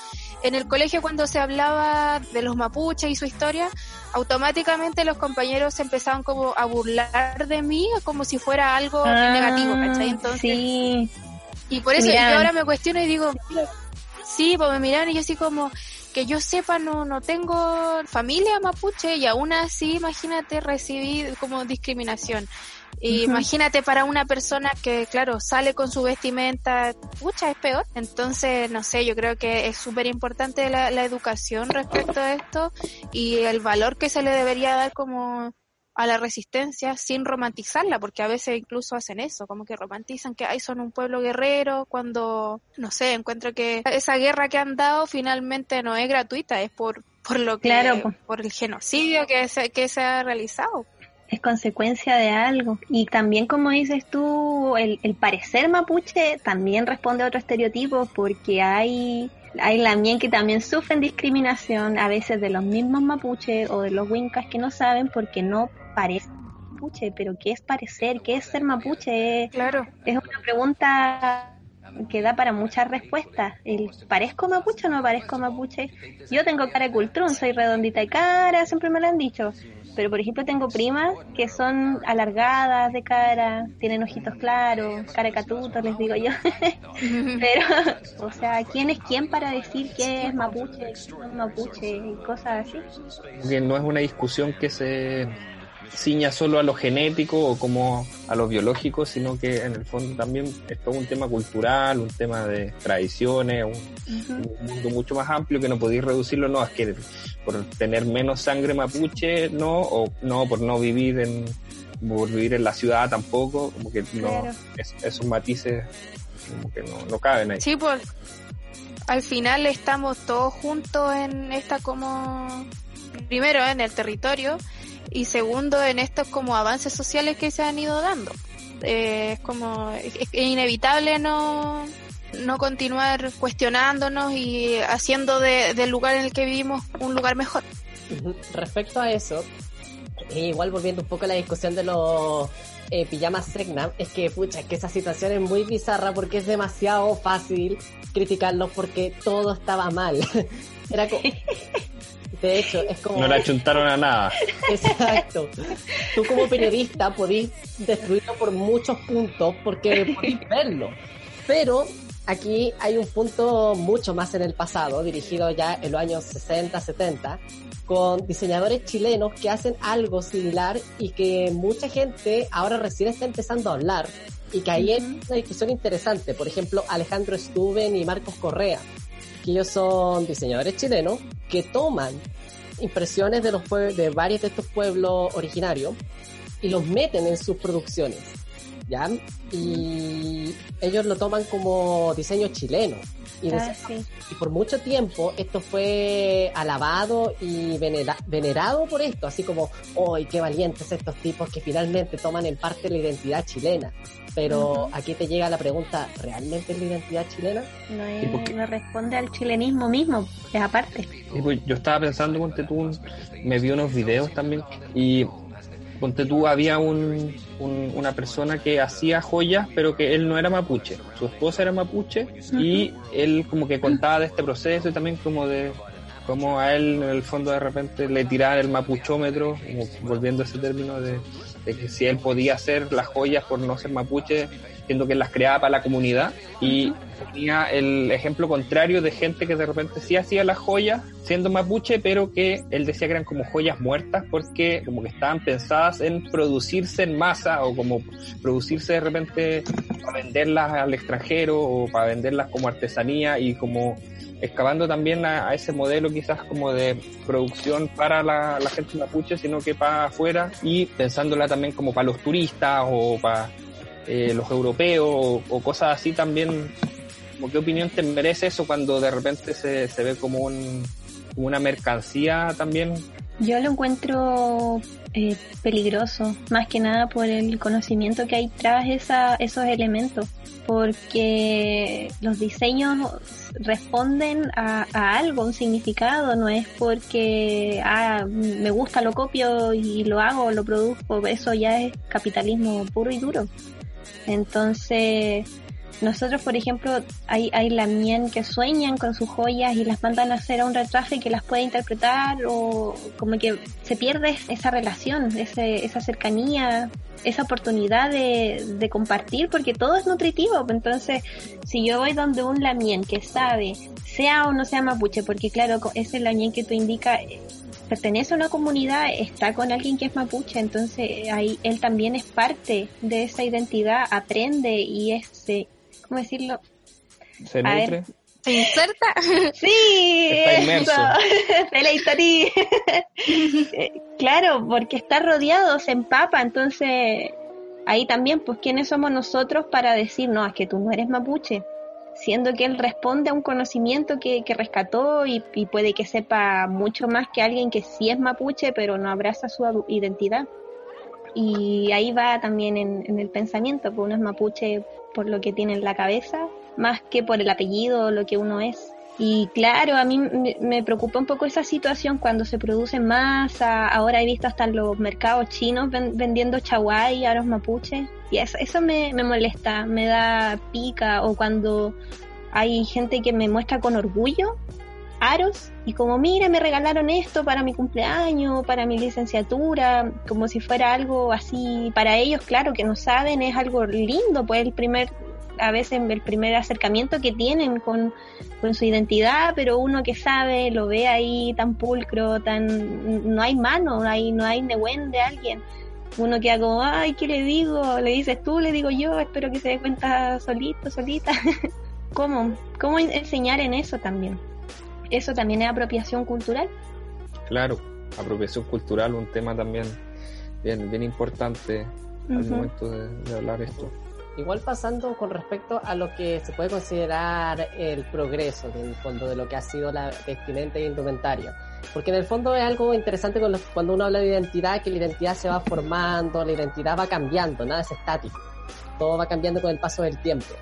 En el colegio cuando se hablaba de los mapuches y su historia, automáticamente los compañeros empezaban como a burlar de mí como si fuera algo negativo, ¿cachai? Ah, Entonces, sí. y por eso yo ahora me cuestiono y digo, sí, pues me miraron y yo así como, que yo sepa, no, no tengo familia mapuche y aún así, imagínate, recibí como discriminación. Imagínate para una persona que, claro, sale con su vestimenta, pucha, es peor. Entonces, no sé, yo creo que es súper importante la, la educación respecto a esto y el valor que se le debería dar como a la resistencia sin romantizarla, porque a veces incluso hacen eso, como que romantizan que hay son un pueblo guerrero, cuando, no sé, encuentro que esa guerra que han dado finalmente no es gratuita, es por, por lo que, Claro. por el genocidio que se, que se ha realizado. es consecuencia de algo. Y también, como dices tú, el, el parecer mapuche también responde a otro estereotipo porque hay, hay lamien que también sufren discriminación, a veces de los mismos mapuches o de los wincas que no saben porque no parecen mapuche. Pero ¿qué es parecer? ¿Qué es ser mapuche? Claro. es una pregunta que da para muchas respuestas. El, ¿Parezco mapuche o no parezco mapuche? Yo tengo cara de cultrún, soy redondita de cara, siempre me lo han dicho. Pero, por ejemplo, tengo primas que son alargadas de cara, tienen ojitos claros, cara de catuto, les digo yo. Pero, o sea, ¿quién es quién para decir qué es mapuche, qué es mapuche y cosas así? que no es una discusión que se ciña solo a lo genético o como a lo biológico, sino que en el fondo también es todo un tema cultural, un tema de tradiciones, un, un mundo mucho más amplio que no podéis reducirlo, no, es que por tener menos sangre mapuche, no, o no, por no vivir en, por vivir en la ciudad tampoco, como que no, es- esos matices como que no, no caben ahí. Sí, pues al final estamos todos juntos en esta como, primero en el territorio y segundo en estos como avances sociales que se han ido dando. Eh, es como, es, inevitable no, no continuar cuestionándonos y haciendo de- del lugar en el que vivimos un lugar mejor. Respecto a eso, e igual volviendo un poco a la discusión de los eh, pijamas Segnam, es que, pucha, es que esa situación es muy bizarra porque es demasiado fácil criticarlos porque todo estaba mal. Era como... De hecho, es como... No le achuntaron a nada. Exacto. Tú como periodista podís destruirlo por muchos puntos porque podís verlo. Pero aquí hay un punto mucho más en el pasado, dirigido ya en los años 60, 70, con diseñadores chilenos que hacen algo similar y que mucha gente ahora recién está empezando a hablar y que ahí hay una discusión interesante. Por ejemplo, Alejandro Stuben y Marcos Correa, ellos son diseñadores chilenos que toman impresiones de los de varios de estos pueblos originarios y los meten en sus producciones. ¿Ya? Y ellos lo toman como diseño chileno. Y, Ah, sí. y por mucho tiempo esto fue alabado y venera- venerado por esto, así como, ¡ay, qué valientes estos tipos que finalmente toman en parte la identidad chilena! Pero aquí te llega la pregunta, ¿realmente es la identidad chilena? No, ¿Y es- no responde al chilenismo mismo, es aparte. Pues, yo estaba pensando, tú, me vi unos videos también y ponte tú, había un, un- una persona que hacía joyas, pero que él no era mapuche. Su esposa era mapuche y él como que contaba de este proceso y también como de cómo a él en el fondo de repente le tiraban el mapuchómetro, como volviendo a ese término de, de que si él podía hacer las joyas por no ser mapuche, siendo que él las creaba para la comunidad. Y tenía el ejemplo contrario de gente que de repente sí hacía las joyas siendo mapuche, pero que él decía que eran como joyas muertas porque como que estaban pensadas en producirse en masa o como producirse de repente para venderlas al extranjero o para venderlas como artesanía y como excavando también a, a ese modelo quizás como de producción para la, gente mapuche, sino que para afuera y pensándola también como para los turistas o para eh, los europeos o, cosas así también. Como, ¿Qué opinión te merece eso cuando de repente se, se ve como, un, como una mercancía también? Yo lo encuentro eh, peligroso, más que nada por el conocimiento que hay tras esa, esos elementos, porque los diseños responden a, a algo, un significado, no es porque ah, me gusta, lo copio y lo hago, lo produzco, eso ya es capitalismo puro y duro. Entonces, nosotros, por ejemplo, hay, hay lamien que sueñan con sus joyas y las mandan a hacer a un retraje que las puede interpretar o como que se pierde esa relación, ese, esa cercanía, esa oportunidad de, de compartir porque todo es nutritivo. Entonces, si yo voy donde un lamien que sabe, sea o no sea mapuche, porque claro, ese lamien que tú indicas pertenece a una comunidad, está con alguien que es mapuche, entonces ahí él también es parte de esa identidad, aprende y es, ¿cómo decirlo? Se nutre. ¿Se inserta? Sí, Está inmerso. Eh, claro, porque está rodeado, se empapa, entonces ahí también, pues, ¿quiénes somos nosotros para decir, no, es que tú no eres mapuche? Siendo que él responde a un conocimiento que, que rescató y, y puede que sepa mucho más que alguien que sí es mapuche, pero no abraza su identidad. Y ahí va también en, en el pensamiento, pues uno es mapuche por lo que tiene en la cabeza, más que por el apellido o lo que uno es. Y claro, a mí me preocupa un poco esa situación cuando se produce masa. Ahora he visto hasta los mercados chinos ven- vendiendo chaguay, aros mapuche. Y eso, eso me, me molesta, me da pica. O cuando hay gente que me muestra con orgullo aros y como mira me regalaron esto para mi cumpleaños, para mi licenciatura, como si fuera algo así para ellos, claro que no saben, es algo lindo, pues el primer a veces el primer acercamiento que tienen con, con su identidad, pero uno que sabe, lo ve ahí tan pulcro, tan no hay mano, no hay no hay nehuen de alguien. Uno queda como, ay, ¿qué le digo? Le dices tú, le digo yo, espero que se dé cuenta solito, solita. ¿Cómo? ¿Cómo enseñar en eso también? ¿Eso también es apropiación cultural? Claro, apropiación cultural, un tema también bien, bien importante al momento de, de hablar esto. Igual pasando con respecto a lo que se puede considerar el progreso del fondo de lo que ha sido la vestimenta y indumentaria. Porque en el fondo es algo interesante con cuando uno habla de identidad, que la identidad se va formando, la identidad va cambiando, nada es estático. Todo va cambiando con el paso del tiempo.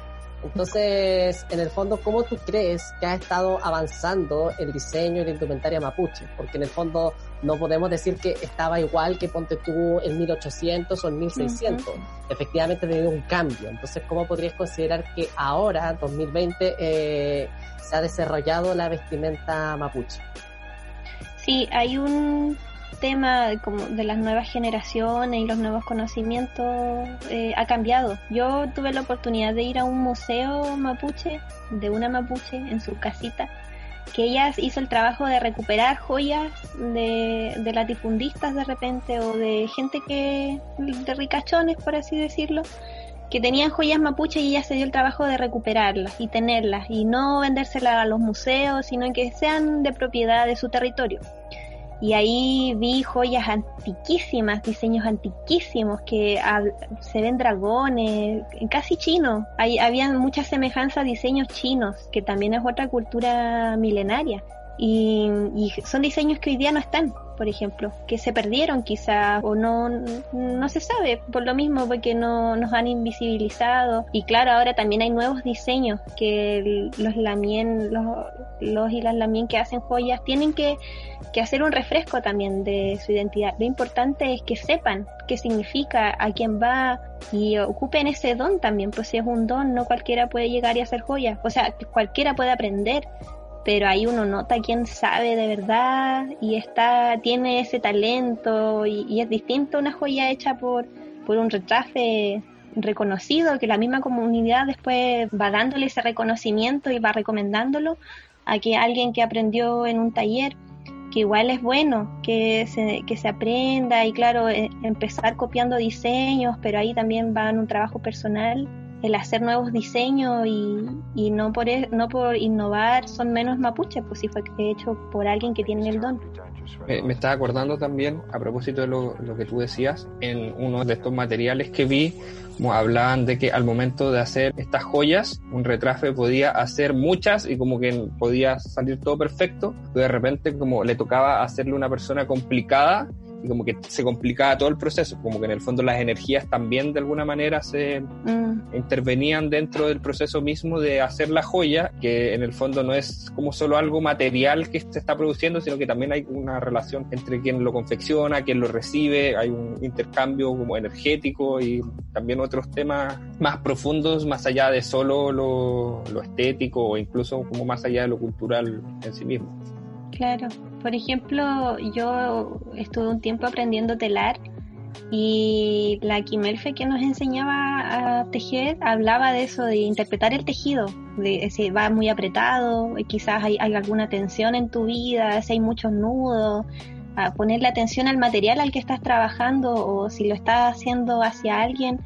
Entonces, en el fondo, ¿cómo tú crees que ha estado avanzando el diseño y la indumentaria mapuche? Porque en el fondo no podemos decir que estaba igual que ponte tú en 1800 o en 1600 efectivamente ha tenido un cambio. Entonces, ¿cómo podrías considerar que ahora, 2020, eh, se ha desarrollado la vestimenta mapuche? Sí, hay un tema como de las nuevas generaciones y los nuevos conocimientos eh, ha cambiado. Yo tuve la oportunidad de ir a un museo mapuche, de una mapuche en su casita, que ella hizo el trabajo de recuperar joyas de, de latifundistas de repente o de gente que, de ricachones por así decirlo, que tenían joyas mapuche y ella se dio el trabajo de recuperarlas y tenerlas y no vendérselas a los museos, sino que sean de propiedad de su territorio. Y ahí vi joyas antiquísimas, diseños antiquísimos que se ven dragones, casi chinos. Hay, habían muchas semejanzas a diseños chinos, que también es otra cultura milenaria. Y son diseños que hoy día no están, por ejemplo, que se perdieron quizás o no, no se sabe por lo mismo porque no nos han invisibilizado. Y claro ahora también hay nuevos diseños que los lamien los, los y las lamien que hacen joyas tienen que, que hacer un refresco también de su identidad. Lo importante es que sepan qué significa a quién va y ocupen ese don también pues si es un don no cualquiera puede llegar y hacer joyas. O sea cualquiera puede aprender pero ahí uno nota quién sabe de verdad y está tiene ese talento y, es distinto una joya hecha por por un retrafe reconocido que la misma comunidad después va dándole ese reconocimiento y va recomendándolo a que alguien que aprendió en un taller que igual es bueno que se, que se aprenda y claro eh, empezar copiando diseños pero ahí también va en un trabajo personal el hacer nuevos diseños y, y no por e- no por innovar son menos mapuches pues si fue hecho por alguien que tiene el don. Me, me estaba acordando también, a propósito de lo, lo que tú decías, en uno de estos materiales que vi, como hablaban de que al momento de hacer estas joyas, un retrafe podía hacer muchas y como que podía salir todo perfecto, pero de repente como le tocaba hacerle una persona complicada y como que se complicaba todo el proceso, como que en el fondo las energías también de alguna manera se Mm, intervenían dentro del proceso mismo de hacer la joya, que en el fondo no es como solo algo material que se está produciendo, sino que también hay una relación entre quien lo confecciona, quien lo recibe, hay un intercambio como energético y también otros temas más profundos, más allá de solo lo, lo estético o incluso como más allá de lo cultural en sí mismo. Claro. Por ejemplo, yo estuve un tiempo aprendiendo telar y la Kimelfe que nos enseñaba a tejer hablaba de eso, de interpretar el tejido, de si va muy apretado, quizás hay, hay alguna tensión en tu vida, si hay muchos nudos, a ponerle atención al material al que estás trabajando o si lo estás haciendo hacia alguien,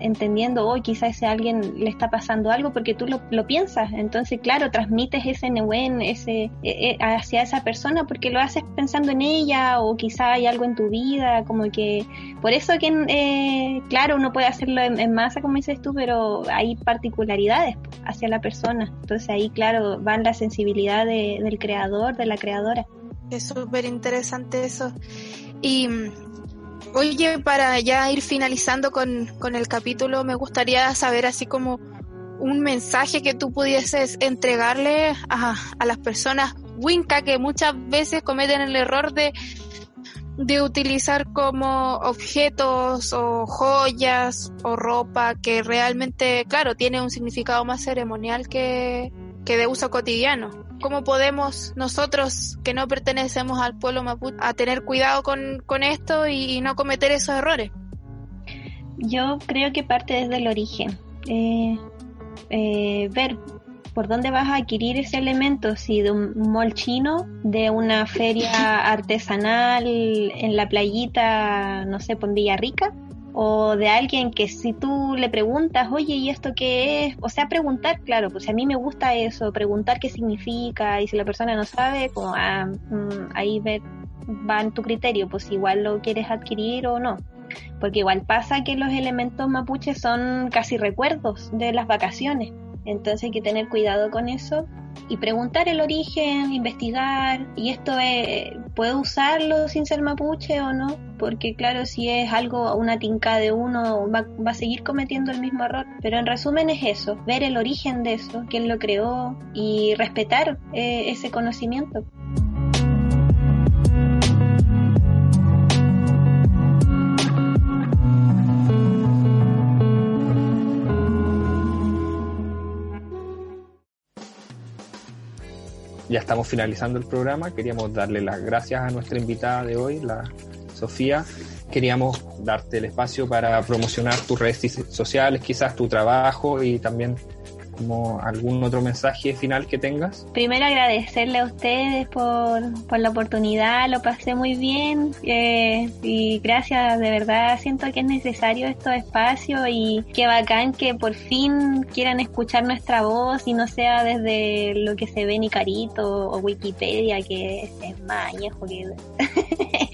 entendiendo, hoy quizás ese alguien le está pasando algo porque tú lo, piensas. Entonces, claro, transmites ese Newen ese, eh, eh, hacia esa persona porque lo haces pensando en ella o quizá hay algo en tu vida, como que por eso que, eh, claro, uno puede hacerlo en, masa, como dices tú, pero hay particularidades hacia la persona. Entonces ahí, claro, van la sensibilidad del creador, de la creadora. Es súper interesante eso. Y Oye, para ya ir finalizando con, con el capítulo, me gustaría saber así como un mensaje que tú pudieses entregarle a, a las personas Winca que muchas veces cometen el error de, de utilizar como objetos o joyas o ropa que realmente, claro, tiene un significado más ceremonial que, que de uso cotidiano. ¿Cómo podemos nosotros que no pertenecemos al pueblo mapuche a tener cuidado con, con esto y, no cometer esos errores? Yo creo que parte desde el origen. Eh, eh, ver por dónde vas a adquirir ese elemento, si de un mall chino, de una feria artesanal en la playita, no sé, por Villarrica, o de alguien que si tú le preguntas, oye, ¿y esto qué es? O sea, preguntar, claro, pues a mí me gusta eso, preguntar qué significa y si la persona no sabe, como ah, mm, ahí va en tu criterio, pues igual lo quieres adquirir o no. Porque igual pasa que los elementos mapuches son casi recuerdos de las vacaciones. Entonces hay que tener cuidado con eso y preguntar el origen, investigar, y esto es, ¿puedo usarlo sin ser mapuche o no? Porque claro, si es algo, una tinca de uno, va, va, a seguir cometiendo el mismo error. Pero en resumen es eso, ver el origen de eso, quién lo creó y respetar eh, ese conocimiento. Ya estamos finalizando el programa. Queríamos darle las gracias a nuestra invitada de hoy, la Sofía. Queríamos darte el espacio para promocionar tus redes sociales, quizás tu trabajo y también como algún otro mensaje final que tengas. Primero agradecerle a ustedes por, por la oportunidad, lo pasé muy bien eh, y gracias, de verdad siento que es necesario estos espacios y qué bacán que por fin quieran escuchar nuestra voz y no sea desde lo que se ve en Icarito o Wikipedia que es, más añejo que...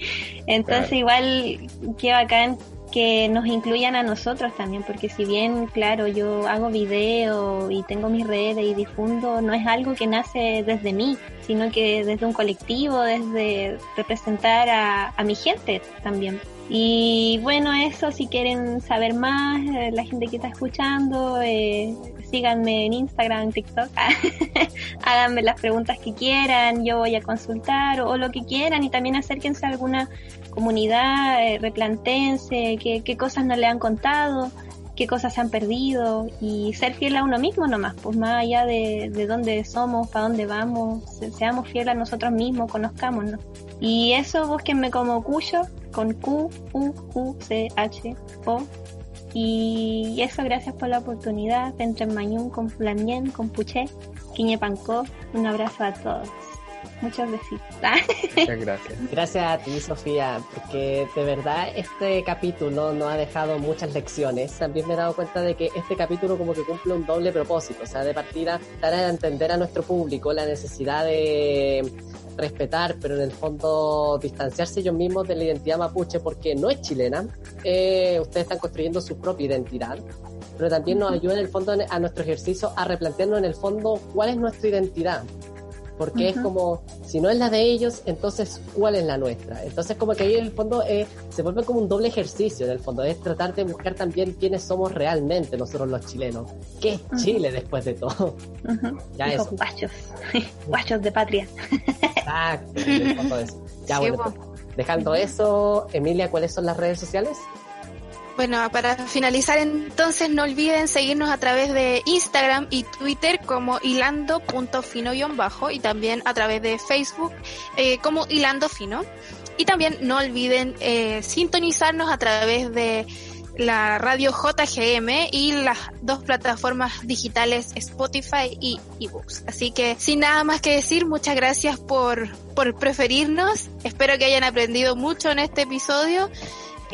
Entonces igual qué bacán que nos incluyan a nosotros también, porque si bien, claro, yo hago video y tengo mis redes y difundo, no es algo que nace desde mí, sino que desde un colectivo, desde representar a, mi gente también. Y bueno, eso, si quieren saber más, eh, la gente que está escuchando, eh, síganme en Instagram, TikTok, háganme las preguntas que quieran, yo voy a consultar o, o, lo que quieran y también acérquense a alguna comunidad, eh, replantense, qué, qué cosas no le han contado, qué cosas se han perdido y ser fiel a uno mismo nomás, pues más allá de, de dónde somos, para dónde vamos, seamos fieles a nosotros mismos, conozcámonos. Y eso búsquenme como Cuyo, con Q, U, U, C, H, O. Y eso, gracias por la oportunidad. Entre Mañún, con Flamien, con Puché, Quiñe Pancó. Un abrazo a todos. Muchas besitos. Muchas gracias. Gracias a ti, Sofía, porque de verdad este capítulo nos ha dejado muchas lecciones. También me he dado cuenta de que este capítulo como que cumple un doble propósito, o sea, de partida dar a entender a nuestro público la necesidad de respetar, pero en el fondo distanciarse ellos mismos de la identidad mapuche porque no es chilena. Eh, ustedes están construyendo su propia identidad, pero también nos ayuda en el fondo a nuestro ejercicio a replantearnos en el fondo cuál es nuestra identidad porque es como, si no es la de ellos, entonces ¿cuál es la nuestra? Entonces como que ahí en el fondo eh, se vuelve como un doble ejercicio, en el fondo, es tratar de buscar también quiénes somos realmente nosotros los chilenos. ¿Qué es Chile después de todo? Ya es. Guachos, guachos de patria. Exacto, en el fondo eso. Ya bueno, dejando eso, Emilia, ¿cuáles son las redes sociales? Bueno, para finalizar entonces no olviden seguirnos a través de Instagram y Twitter como hilando.fino-bajo y también a través de Facebook eh, como hilando fino. Y también no olviden eh, sintonizarnos a través de la radio JGM y las dos plataformas digitales Spotify y eBooks. Así que sin nada más que decir, muchas gracias por, por preferirnos. Espero que hayan aprendido mucho en este episodio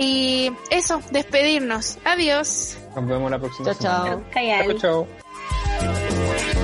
y eso, despedirnos. Adiós. Nos vemos la próxima chao, semana. Chao, chao. Chao, chao.